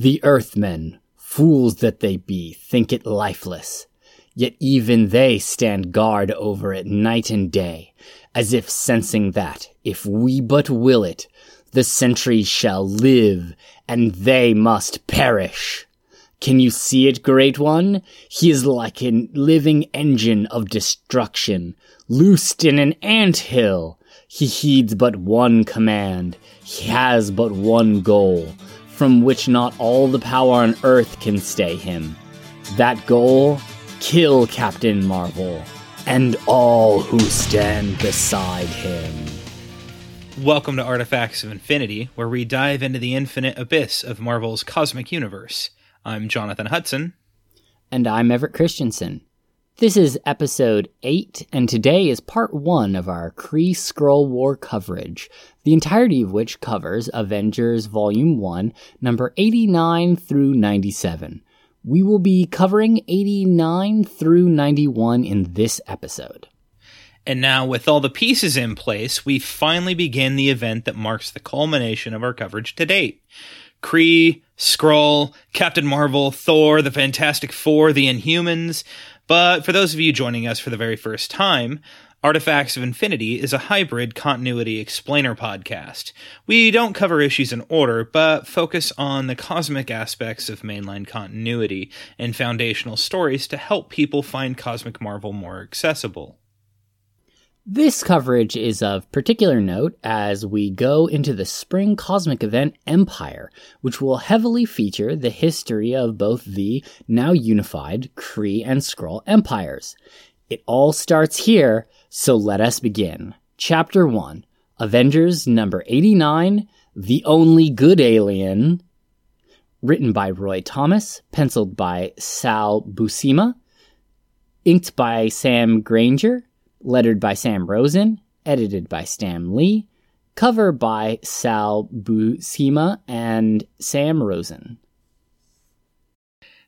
The Earthmen, fools that they be, think it lifeless. Yet even they stand guard over it night and day, as if sensing that, if we but will it, the centuries shall live, and they must perish. Can you see it, Great One? He is like a living engine of destruction, loosed in an ant hill. He heeds but one command. He has but one goal, from which not all the power on earth can stay him. That goal? Kill Captain Marvel and all who stand beside him. Welcome to Artifacts of Infinity, where we dive into the infinite abyss of Marvel's cosmic universe. I'm Jonathan Hudson. And I'm Everett Christensen. This is episode 8, and today is part 1 of our Kree Skrull War coverage, the entirety of which covers Avengers Volume 1, number 89 through 97. We will be covering 89 through 91 in this episode. And now, with all the pieces in place, we finally begin the event that marks the culmination of our coverage to date. Kree, Skrull, Captain Marvel, Thor, the Fantastic Four, the Inhumans. But for those of you joining us for the very first time, Artifacts of Infinity is a hybrid continuity explainer podcast. We don't cover issues in order, but focus on the cosmic aspects of mainline continuity and foundational stories to help people find Cosmic Marvel more accessible. This coverage is of particular note as we go into the spring cosmic event Empire, which will heavily feature the history of both the now unified Kree and Skrull empires. It all starts here, so let us begin. Chapter 1 Avengers number 89 The Only Good Alien. Written by Roy Thomas, penciled by Sal Buscema, inked by Sam Grainger, lettered by Sam Rosen, edited by Stan Lee, cover by Sal Buscema and Sam Rosen.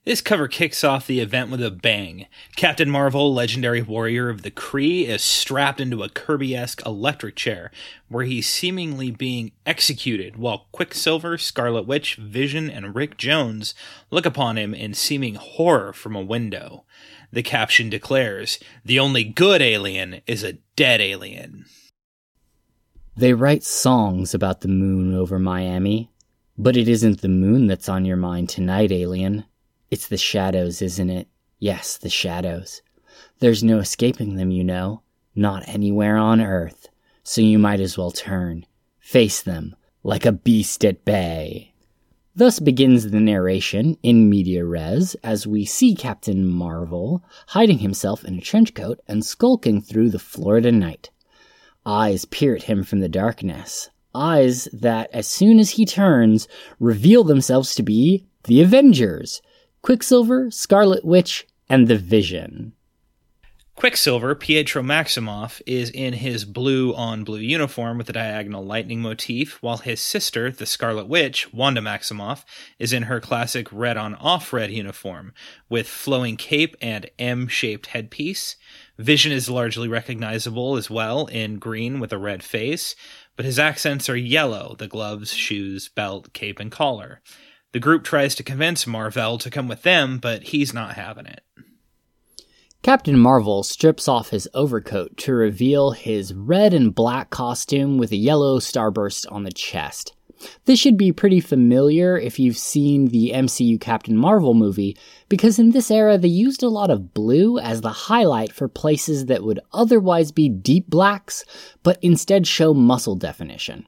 This cover kicks off the event with a bang. Captain Marvel, legendary warrior of the Kree, is strapped into a Kirby esque electric chair, where he's seemingly being executed, while Quicksilver, Scarlet Witch, Vision, and Rick Jones look upon him in seeming horror from a window. The caption declares The only good alien is a dead alien. They write songs about the moon over Miami, but it isn't the moon that's on your mind tonight, alien. It's the shadows, isn't it? Yes, the shadows. There's no escaping them, you know. Not anywhere on Earth. So you might as well turn. Face them, like a beast at bay. Thus begins the narration in media res as we see Captain Marvel hiding himself in a trench coat and skulking through the Florida night. Eyes peer at him from the darkness. Eyes that, as soon as he turns, reveal themselves to be the Avengers Quicksilver, Scarlet Witch, and the Vision. Quicksilver, Pietro Maximoff, is in his blue on blue uniform with the diagonal lightning motif, while his sister, the Scarlet Witch, Wanda Maximoff, is in her classic red on off red uniform with flowing cape and M shaped headpiece. Vision is largely recognizable as well in green with a red face, but his accents are yellow the gloves, shoes, belt, cape, and collar. The group tries to convince Mar-Vell to come with them, but he's not having it. Captain Marvel strips off his overcoat to reveal his red and black costume with a yellow starburst on the chest. This should be pretty familiar if you've seen the MCU Captain Marvel movie, because in this era they used a lot of blue as the highlight for places that would otherwise be deep blacks, but instead show muscle definition.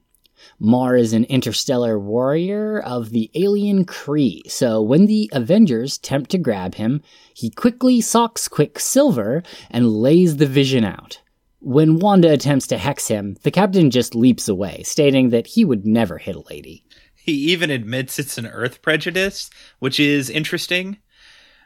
Mar is an interstellar warrior of the alien Kree, so when the Avengers attempt to grab him, he quickly socks Quicksilver and lays the vision out. When Wanda attempts to hex him, the captain just leaps away, stating that he would never hit a lady. He even admits it's an Earth prejudice, which is interesting.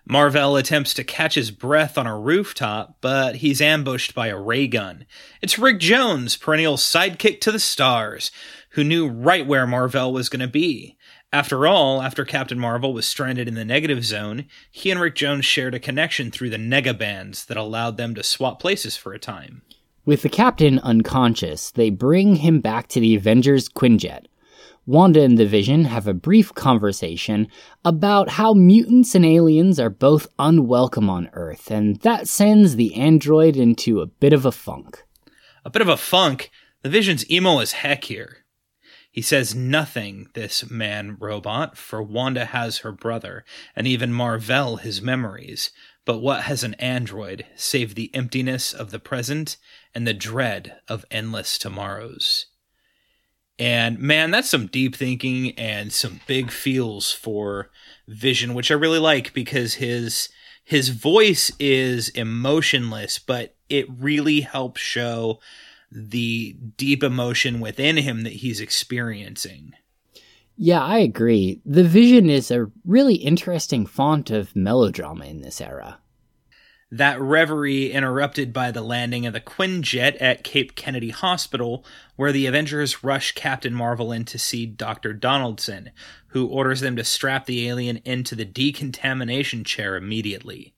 Mar-Vell attempts to catch his breath on a rooftop, but he's ambushed by a ray gun. It's Rick Jones, perennial sidekick to the stars, who knew right where Mar-Vell was going to be. After all, after Captain Marvel was stranded in the negative zone, he and Rick Jones shared a connection through the negabands that allowed them to swap places for a time. With the captain unconscious, they bring him back to the Avengers Quinjet. Wanda and the Vision have a brief conversation about how mutants and aliens are both unwelcome on Earth, and that sends the android into a bit of a funk. A bit of a funk? The Vision's emo as heck here. He says nothing, this man robot, for Wanda has her brother, and even Mar-Vell his memories. But what has an android save the emptiness of the present and the dread of endless tomorrows? And man, that's some deep thinking and some big feels for Vision, which I really like because his his voice is emotionless, but it really helps show the deep emotion within him that he's experiencing. Yeah, I agree. The Vision is a really interesting font of melodrama in this era. That reverie interrupted by the landing of the Quinjet at Cape Kennedy Hospital, where the Avengers rush Captain Marvel in to see Dr. Donaldson, who orders them to strap the alien into the decontamination chair immediately.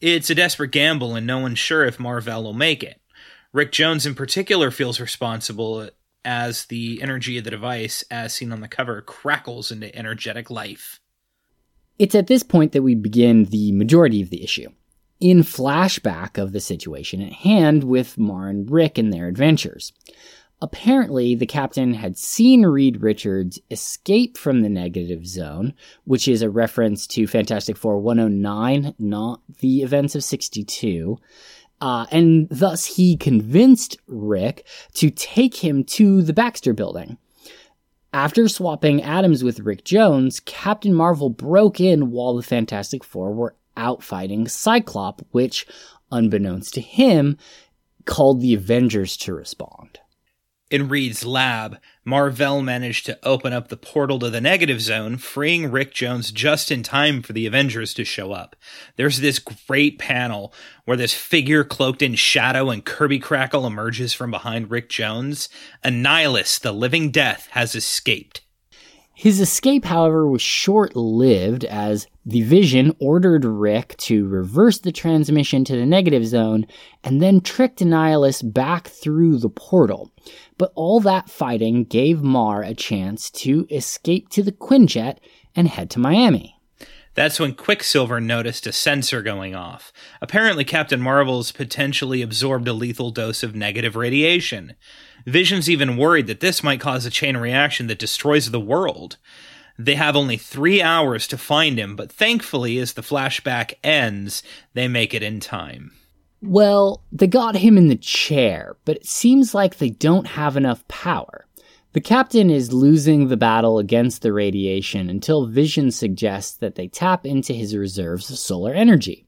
It's a desperate gamble, and no one's sure if Mar-Vell will make it. Rick Jones, in particular, feels responsible as the energy of the device, as seen on the cover, crackles into energetic life. It's at this point that we begin the majority of the issue in flashback of the situation at hand with Mar and Rick and their adventures. Apparently, the captain had seen Reed Richards escape from the negative zone, which is a reference to Fantastic Four 109, not the events of 62. Uh, and thus he convinced Rick to take him to the Baxter building. After swapping atoms with Rick Jones, Captain Marvel broke in while the Fantastic Four were out fighting Cyclop, which, unbeknownst to him, called the Avengers to respond. In Reed's lab, Mar-Vell managed to open up the portal to the negative zone, freeing Rick Jones just in time for the Avengers to show up. There's this great panel where this figure cloaked in shadow and Kirby Crackle emerges from behind Rick Jones. Annihilus, the living death, has escaped. His escape, however, was short lived as the Vision ordered Rick to reverse the transmission to the negative zone and then tricked Annihilus back through the portal. But all that fighting gave Mar a chance to escape to the Quinjet and head to Miami. That's when Quicksilver noticed a sensor going off. Apparently, Captain Marvel's potentially absorbed a lethal dose of negative radiation. Vision's even worried that this might cause a chain reaction that destroys the world. They have only three hours to find him, but thankfully, as the flashback ends, they make it in time. Well, they got him in the chair, but it seems like they don't have enough power. The captain is losing the battle against the radiation until Vision suggests that they tap into his reserves of solar energy.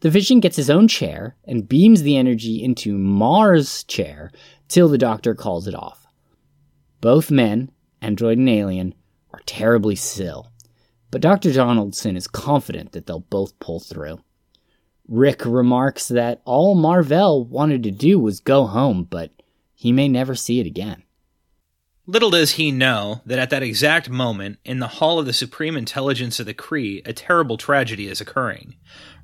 The Vision gets his own chair and beams the energy into Mar's chair till the doctor calls it off. Both men, android and alien, are terribly still, but Dr. Donaldson is confident that they'll both pull through. Rick remarks that all Mar-Vell wanted to do was go home, but he may never see it again. Little does he know that at that exact moment, in the hall of the Supreme Intelligence of the Kree, a terrible tragedy is occurring.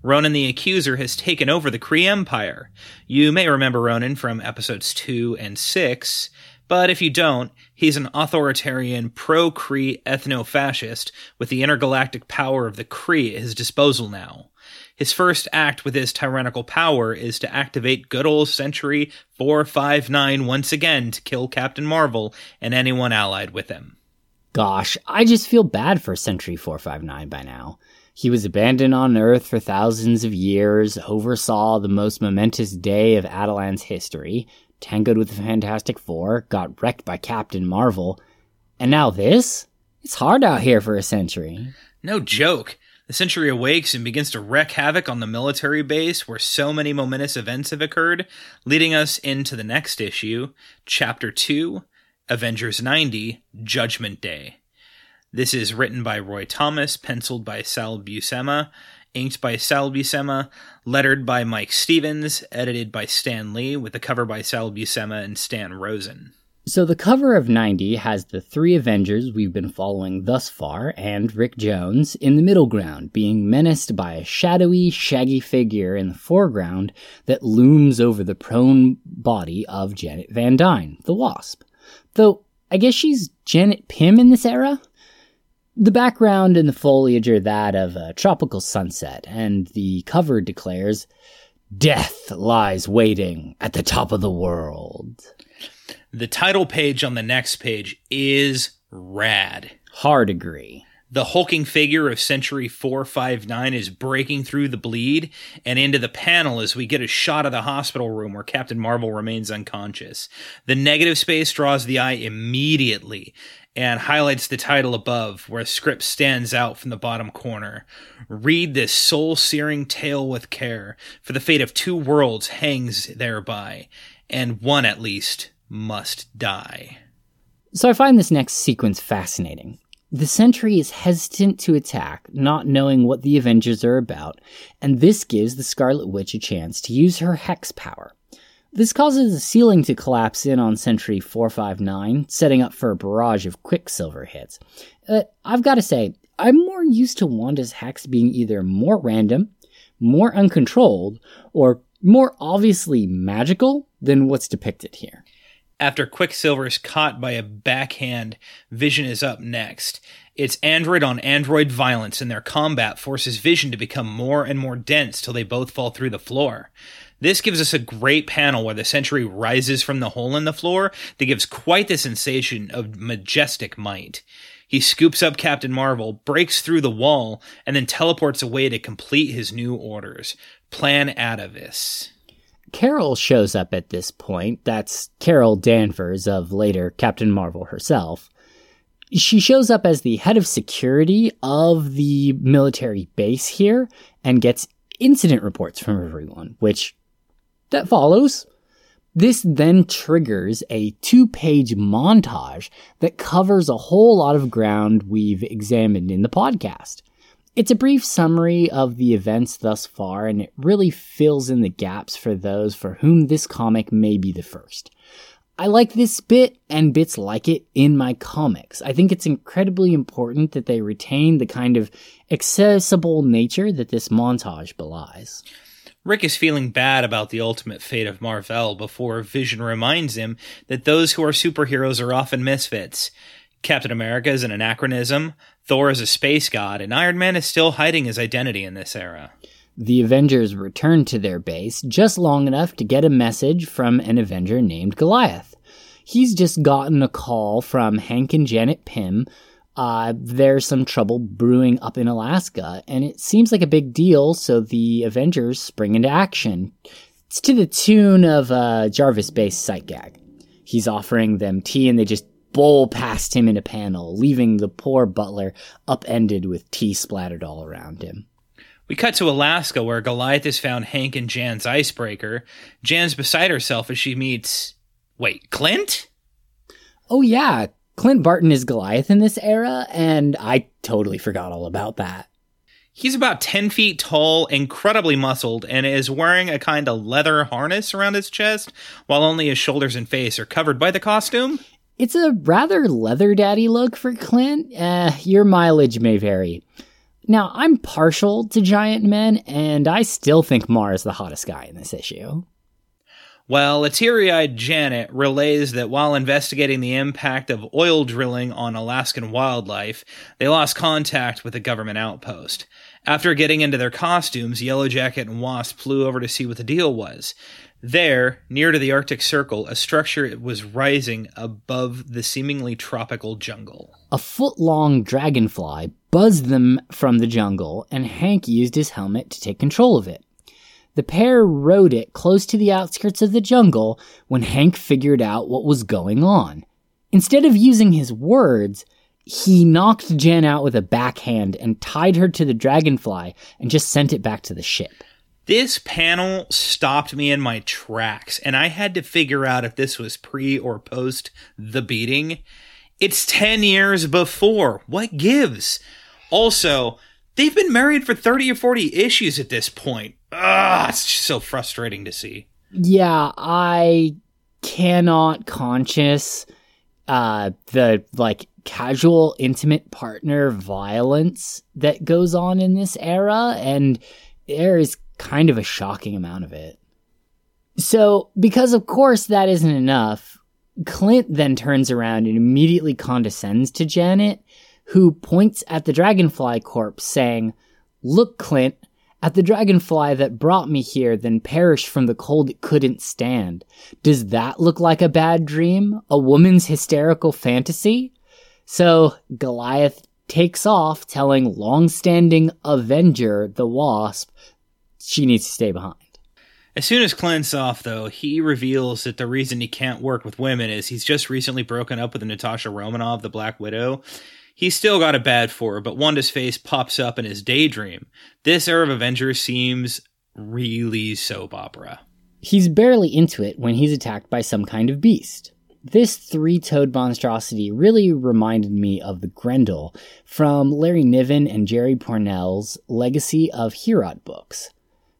Ronan the Accuser has taken over the Kree Empire. You may remember Ronan from episodes 2 and 6, but if you don't, he's an authoritarian pro Kree ethno fascist with the intergalactic power of the Kree at his disposal now. His first act with his tyrannical power is to activate good old Sentry 459 once again to kill Captain Marvel and anyone allied with him. Gosh, I just feel bad for Sentry 459 by now. He was abandoned on Earth for thousands of years, oversaw the most momentous day of Attilan's history, tangled with the Fantastic Four, got wrecked by Captain Marvel, and now this? It's hard out here for a Sentry. No joke. The Sentry awakes and begins to wreak havoc on the military base where so many momentous events have occurred, leading us into the next issue, Chapter 2, Avengers 90, Judgment Day. This is written by Roy Thomas, penciled by Sal Buscema, inked by Sal Buscema, lettered by Mike Stevens, edited by Stan Lee, with the cover by Sal Buscema and Stan Rosen. So the cover of 90 has the three Avengers we've been following thus far and Rick Jones in the middle ground, being menaced by a shadowy, shaggy figure in the foreground that looms over the prone body of Janet Van Dyne, the Wasp. Though I guess she's Janet Pym in this era? The background and the foliage are that of a tropical sunset, and the cover declares, Death lies waiting at the top of the world. The title page on the next page is rad. Hard agree. The hulking figure of Sentry 459 is breaking through the bleed and into the panel as we get a shot of the hospital room where Captain Marvel remains unconscious. The negative space draws the eye immediately and highlights the title above where a script stands out from the bottom corner. Read this soul searing tale with care, for the fate of two worlds hangs thereby, and one at least must die. So I find this next sequence fascinating. The Sentry is hesitant to attack, not knowing what the Avengers are about, and this gives the Scarlet Witch a chance to use her hex power. This causes the ceiling to collapse in on Sentry 459, setting up for a barrage of Quicksilver hits. Uh, I've got to say, I'm more used to Wanda's hex being either more random, more uncontrolled, or more obviously magical than what's depicted here. After Quicksilver is caught by a backhand, Vision is up next. It's android on android violence, and their combat forces Vision to become more and more dense till they both fall through the floor. This gives us a great panel where the Sentry rises from the hole in the floor that gives quite the sensation of majestic might. He scoops up Captain Marvel, breaks through the wall, and then teleports away to complete his new orders. Plan Atavus. Carol shows up at this point. That's Carol Danvers of later Captain Marvel herself. She shows up as the head of security of the military base here and gets incident reports from everyone, which that follows. This then triggers a two page montage that covers a whole lot of ground we've examined in the podcast. It's a brief summary of the events thus far, and it really fills in the gaps for those for whom this comic may be the first. I like this bit and bits like it in my comics. I think it's incredibly important that they retain the kind of accessible nature that this montage belies. Rick is feeling bad about the ultimate fate of Mar-Vell before Vision reminds him that those who are superheroes are often misfits. Captain America is an anachronism, Thor is a space god, and Iron Man is still hiding his identity in this era. The Avengers return to their base just long enough to get a message from an Avenger named Goliath. He's just gotten a call from Hank and Janet Pym. Uh, there's some trouble brewing up in Alaska, and it seems like a big deal, so the Avengers spring into action. It's to the tune of a Jarvis based sight gag. He's offering them tea, and they just bowl past him in a panel, leaving the poor butler upended with tea splattered all around him. We cut to Alaska where Goliath has found Hank and Jan's icebreaker. Jan's beside herself as she meets. Wait, Clint? Oh, yeah. Clint Barton is Goliath in this era, and I totally forgot all about that. He's about 10 feet tall, incredibly muscled, and is wearing a kind of leather harness around his chest, while only his shoulders and face are covered by the costume. It's a rather leather daddy look for Clint. Uh, your mileage may vary. Now, I'm partial to giant men, and I still think Mar is the hottest guy in this issue. Well, a teary eyed Janet relays that while investigating the impact of oil drilling on Alaskan wildlife, they lost contact with a government outpost. After getting into their costumes, Yellowjacket and Wasp flew over to see what the deal was. There, near to the Arctic Circle, a structure was rising above the seemingly tropical jungle. A foot long dragonfly buzzed them from the jungle, and Hank used his helmet to take control of it. The pair rode it close to the outskirts of the jungle when Hank figured out what was going on. Instead of using his words, he knocked Jen out with a backhand and tied her to the dragonfly and just sent it back to the ship. This panel stopped me in my tracks, and I had to figure out if this was pre or post the beating. It's 10 years before. What gives? Also, they've been married for 30 or 40 issues at this point. Ugh, it's just so frustrating to see. Yeah, I cannot conscious uh the like casual intimate partner violence that goes on in this era and there is kind of a shocking amount of it. So, because of course that isn't enough, Clint then turns around and immediately condescends to Janet, who points at the dragonfly corpse, saying, Look, Clint, at the dragonfly that brought me here, then perished from the cold it couldn't stand. Does that look like a bad dream? A woman's hysterical fantasy? So Goliath takes off, telling long-standing Avenger, the Wasp, she needs to stay behind. As soon as Clint's off, though, he reveals that the reason he can't work with women is he's just recently broken up with Natasha Romanoff, the Black Widow. He's still got a bad for her, but Wanda's face pops up in his daydream. This era of Avengers seems really soap opera. He's barely into it when he's attacked by some kind of beast. This three toed monstrosity really reminded me of the Grendel from Larry Niven and Jerry Pournelle's Legacy of Heorot books.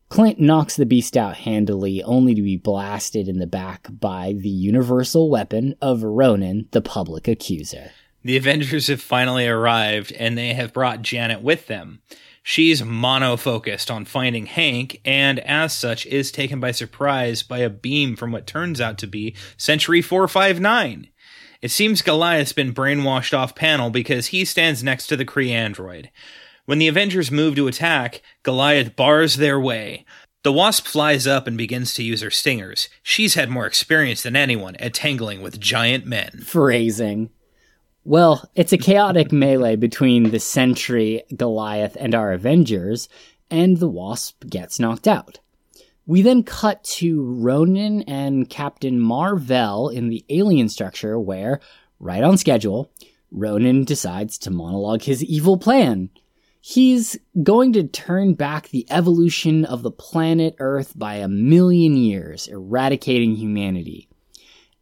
Clint knocks the beast out handily, only to be blasted in the back by the universal weapon of Ronan, the public accuser. The Avengers have finally arrived, and they have brought Janet with them. She's mono focused on finding Hank, and as such is taken by surprise by a beam from what turns out to be Sentry 459. It seems Goliath's been brainwashed off panel because he stands next to the Kree android. When the Avengers move to attack, Goliath bars their way. The Wasp flies up and begins to use her stingers. She's had more experience than anyone at tangling with giant men. Phrasing. Well, it's a chaotic melee between the Sentry, Goliath, and our Avengers, and the Wasp gets knocked out. We then cut to Ronan and Captain Mar-Vell in the alien structure where, right on schedule, Ronan decides to monologue his evil plan. He's going to turn back the evolution of the planet Earth by a million years, eradicating humanity.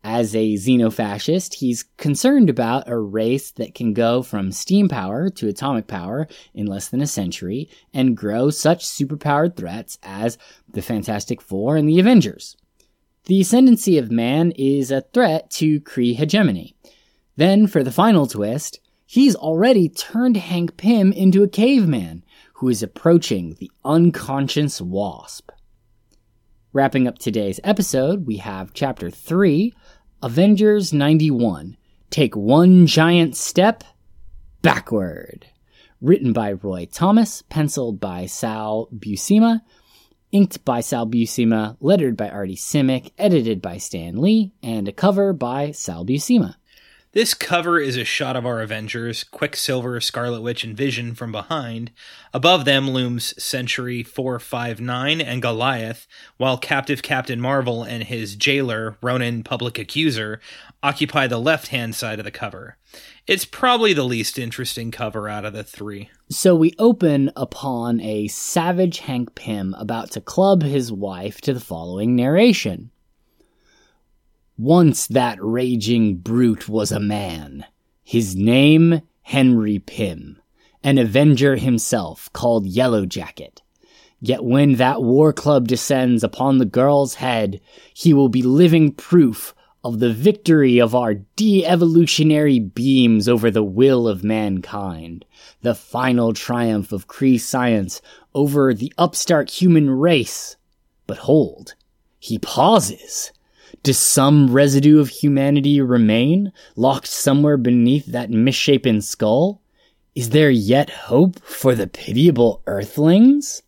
As a xenofascist, he's concerned about a race that can go from steam power to atomic power in less than a century and grow such superpowered threats as the Fantastic Four and the Avengers. The ascendancy of man is a threat to Kree hegemony. Then, for the final twist, he's already turned Hank Pym into a caveman who is approaching the unconscious wasp. Wrapping up today's episode, we have Chapter 3 Avengers 91 Take One Giant Step Backward. Written by Roy Thomas, penciled by Sal Buscema, inked by Sal Buscema, lettered by Artie Simek, edited by Stan Lee, and a cover by Sal Buscema. This cover is a shot of our Avengers, Quicksilver, Scarlet Witch, and Vision from behind. Above them looms Sentry 459 and Goliath, while captive Captain Marvel and his jailer, Ronan Public Accuser, occupy the left hand side of the cover. It's probably the least interesting cover out of the three. So we open upon a savage Hank Pym about to club his wife to the following narration. Once that raging brute was a man. His name, Henry Pym, an avenger himself called Yellow Jacket. Yet when that war club descends upon the girl's head, he will be living proof of the victory of our de-evolutionary beams over the will of mankind, the final triumph of Kree science over the upstart human race. But hold, he pauses does some residue of humanity remain, locked somewhere beneath that misshapen skull? Is there yet hope for the pitiable earthlings?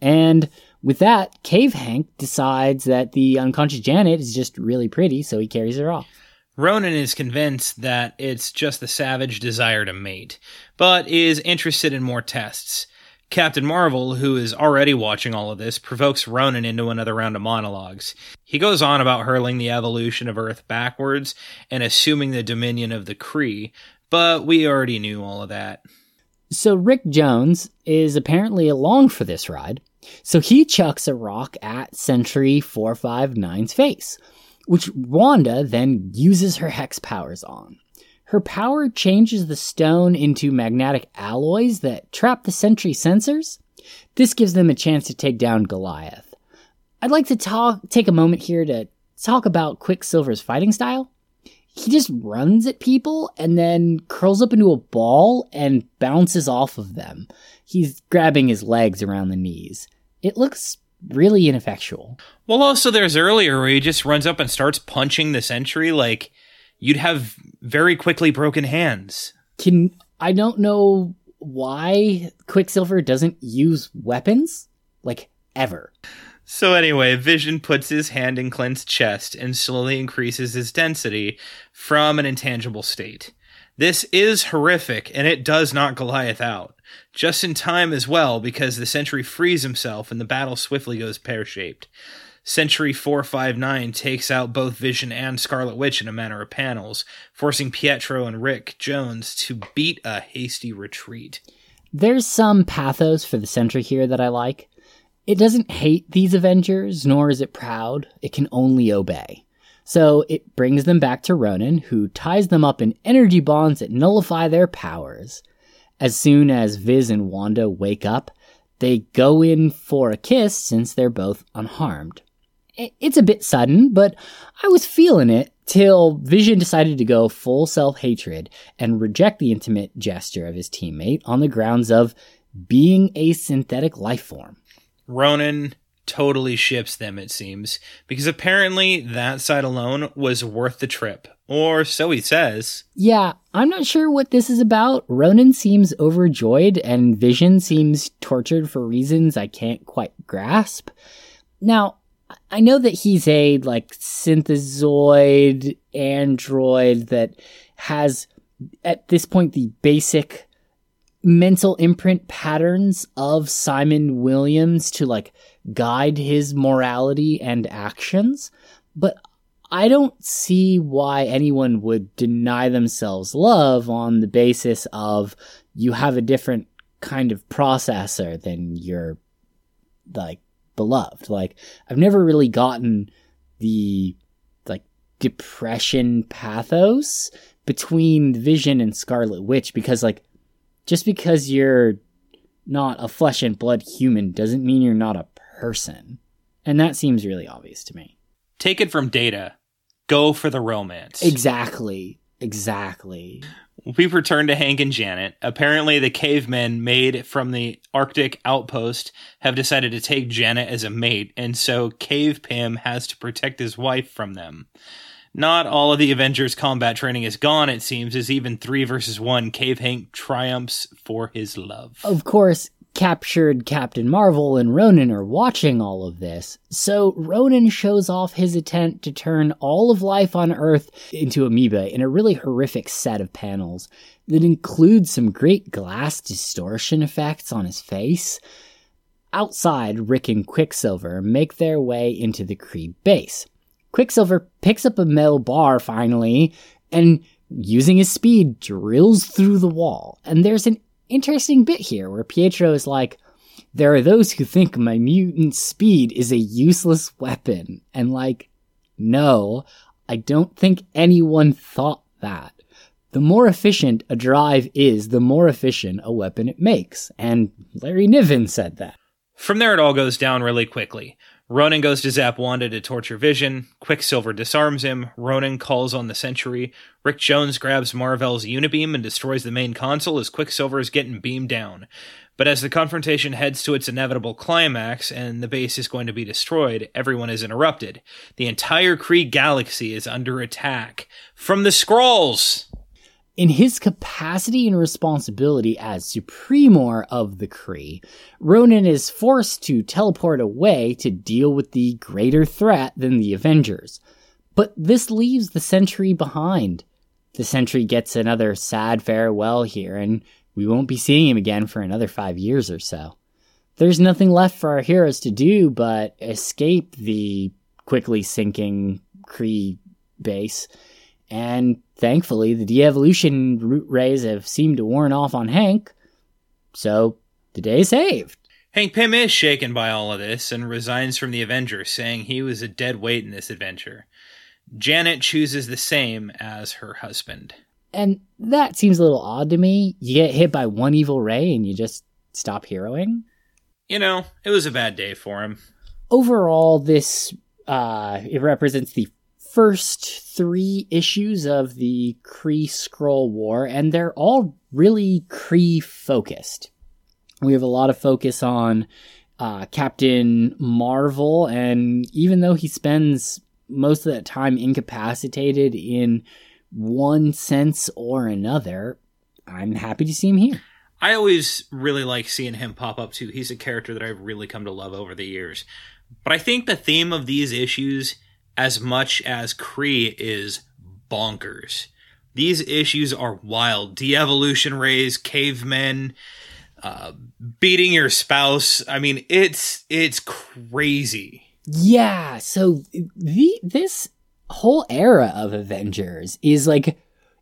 And with that, Cave Hank decides that the unconscious Janet is just really pretty, so he carries her off. Ronan is convinced that it's just the savage desire to mate, but is interested in more tests. Captain Marvel, who is already watching all of this, provokes Ronan into another round of monologues. He goes on about hurling the evolution of Earth backwards and assuming the dominion of the Kree, but we already knew all of that. So Rick Jones is apparently along for this ride, so he chucks a rock at Sentry 459's face, which Wanda then uses her hex powers on. Her power changes the stone into magnetic alloys that trap the sentry sensors. This gives them a chance to take down Goliath. I'd like to talk take a moment here to talk about Quicksilver's fighting style. He just runs at people and then curls up into a ball and bounces off of them. He's grabbing his legs around the knees. It looks really ineffectual. Well, also there's earlier where he just runs up and starts punching the sentry like you'd have very quickly broken hands. Can I don't know why Quicksilver doesn't use weapons like ever. So anyway, Vision puts his hand in Clint's chest and slowly increases his density from an intangible state. This is horrific, and it does knock Goliath out. Just in time as well, because the Sentry frees himself and the battle swiftly goes pear shaped. Sentry 459 takes out both Vision and Scarlet Witch in a matter of panels, forcing Pietro and Rick Jones to beat a hasty retreat. There's some pathos for the Sentry here that I like. It doesn't hate these Avengers, nor is it proud. It can only obey. So it brings them back to Ronan, who ties them up in energy bonds that nullify their powers. As soon as Viz and Wanda wake up, they go in for a kiss since they're both unharmed. It's a bit sudden, but I was feeling it till Vision decided to go full self hatred and reject the intimate gesture of his teammate on the grounds of being a synthetic life form. Ronan totally ships them, it seems, because apparently that side alone was worth the trip. Or so he says. Yeah, I'm not sure what this is about. Ronan seems overjoyed, and Vision seems tortured for reasons I can't quite grasp. Now, I know that he's a like synthezoid android that has at this point the basic mental imprint patterns of Simon Williams to like guide his morality and actions, but I don't see why anyone would deny themselves love on the basis of you have a different kind of processor than your like beloved. Like I've never really gotten the like depression pathos between Vision and Scarlet Witch because like just because you're not a flesh and blood human doesn't mean you're not a person. And that seems really obvious to me. Take it from data. Go for the romance. Exactly. Exactly. We return to Hank and Janet. Apparently, the cavemen made from the Arctic outpost have decided to take Janet as a mate, and so Cave Pym has to protect his wife from them. Not all of the Avengers combat training is gone, it seems, as even 3 versus 1 Cave Hank triumphs for his love. Of course, captured Captain Marvel and Ronan are watching all of this, so Ronan shows off his attempt to turn all of life on Earth into amoeba in a really horrific set of panels that includes some great glass distortion effects on his face. Outside, Rick and Quicksilver make their way into the Kree base. Quicksilver picks up a metal bar finally and using his speed drills through the wall. And there's an interesting bit here where Pietro is like, there are those who think my mutant speed is a useless weapon. And like, no, I don't think anyone thought that. The more efficient a drive is, the more efficient a weapon it makes. And Larry Niven said that. From there, it all goes down really quickly. Ronan goes to zap Wanda to torture Vision. Quicksilver disarms him. Ronan calls on the Sentry. Rick Jones grabs Mar-Vell's Unibeam and destroys the main console as Quicksilver is getting beamed down. But as the confrontation heads to its inevitable climax and the base is going to be destroyed, everyone is interrupted. The entire Kree galaxy is under attack from the Skrulls! In his capacity and responsibility as Supremor of the Kree, Ronan is forced to teleport away to deal with the greater threat than the Avengers. But this leaves the Sentry behind. The Sentry gets another sad farewell here, and we won't be seeing him again for another five years or so. There's nothing left for our heroes to do but escape the quickly sinking Kree base and thankfully, the de evolution root rays have seemed to warn off on Hank, so the day is saved. Hank Pym is shaken by all of this and resigns from the Avengers, saying he was a dead weight in this adventure. Janet chooses the same as her husband. And that seems a little odd to me. You get hit by one evil ray and you just stop heroing? You know, it was a bad day for him. Overall, this uh, it represents the first three issues of the Kree Skrull War, and they're all really Kree focused. We have a lot of focus on uh, Captain Marvel, and even though he spends most of that time incapacitated in one sense or another, I'm happy to see him here. I always really like seeing him pop up too. He's a character that I've really come to love over the years. But I think the theme of these issues, as much as Kree, is bonkers. These issues are wild. De-evolution rays, cavemen, uh, beating your spouse. I mean, it's it's crazy. Yeah. So the this whole era of Avengers is like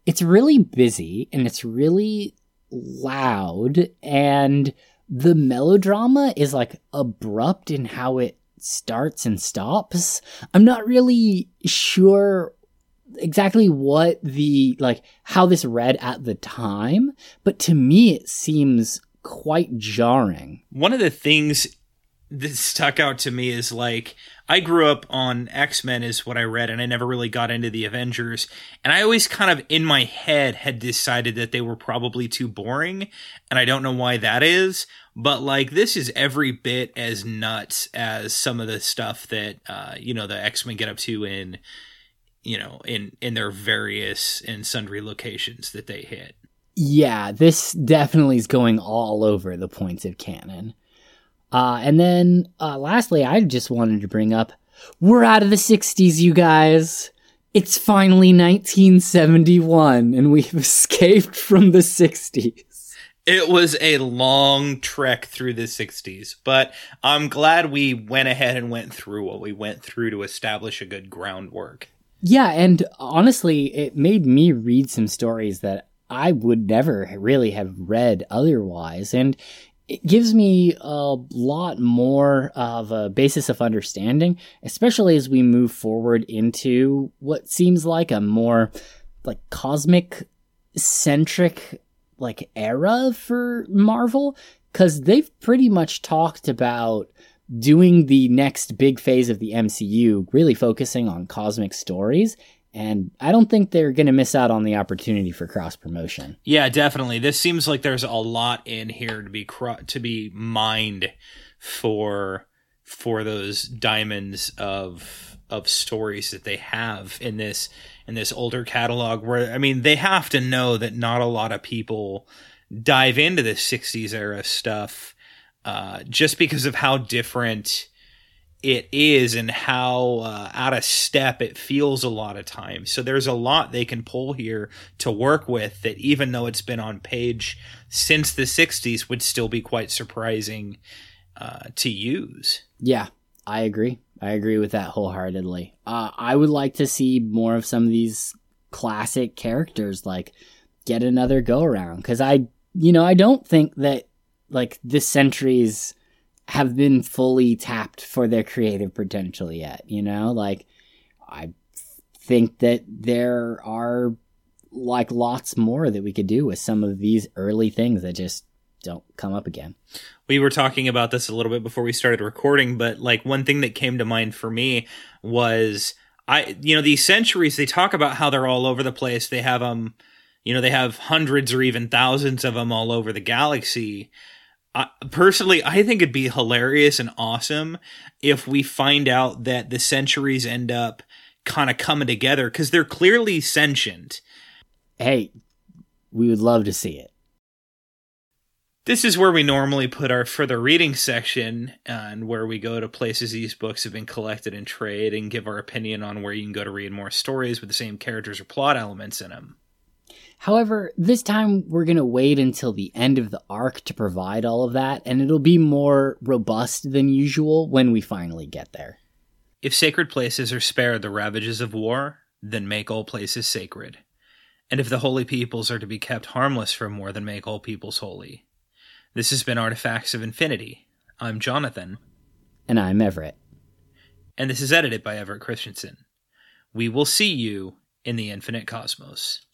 it's really busy and it's really loud and the melodrama is like abrupt in how it starts and stops. I'm not really sure exactly what the like how this read at the time, but to me it seems quite jarring. One of the things that stuck out to me is like I grew up on X Men is what I read, and I never really got into the Avengers. And I always kind of in my head had decided that they were probably too boring, and I don't know why that is. But like this is every bit as nuts as some of the stuff that uh, you know the X Men get up to in you know in in their various and sundry locations that they hit. Yeah, this definitely is going all over the points of canon. Uh, and then uh, lastly, I just wanted to bring up we're out of the 60s, you guys. It's finally 1971, and we've escaped from the 60s. It was a long trek through the 60s, but I'm glad we went ahead and went through what we went through to establish a good groundwork. Yeah, and honestly, it made me read some stories that I would never really have read otherwise. And it gives me a lot more of a basis of understanding, especially as we move forward into what seems like a more like cosmic centric like era for Marvel cuz they've pretty much talked about doing the next big phase of the MCU really focusing on cosmic stories and I don't think they're going to miss out on the opportunity for cross promotion. Yeah, definitely. This seems like there's a lot in here to be to be mined for for those diamonds of of stories that they have in this in this older catalog where I mean they have to know that not a lot of people dive into the 60s era stuff uh, just because of how different it is and how uh, out of step it feels a lot of times. So there's a lot they can pull here to work with that even though it's been on page since the 60s would still be quite surprising uh, to use. Yeah, I agree. I agree with that wholeheartedly. Uh, I would like to see more of some of these classic characters like get another go around because I, you know, I don't think that like this century's have been fully tapped for their creative potential yet. You know, like I think that there are like lots more that we could do with some of these early things that just don't come up again. We were talking about this a little bit before we started recording, but like one thing that came to mind for me was I you know these Sentries they talk about how they're all over the place. They have um you know they have hundreds or even thousands of them all over the galaxy I, personally, I think it'd be hilarious and awesome if we find out that the Sentries end up kind of coming together because they're clearly sentient. Hey, we would love to see it. This is where we normally put our further reading section uh, and where we go to places these books have been collected in trade and give our opinion on where you can go to read more stories with the same characters or plot elements in them. However, this time we're going to wait until the end of the arc to provide all of that, and it'll be more robust than usual when we finally get there. If sacred places are spared the ravages of war, then make all places sacred. And if the holy peoples are to be kept harmless from war, then make all peoples holy. This has been Artifacts of Infinity. I'm Jonathan. And I'm Everett. And this is edited by Everett Christensen. We will see you in the infinite cosmos.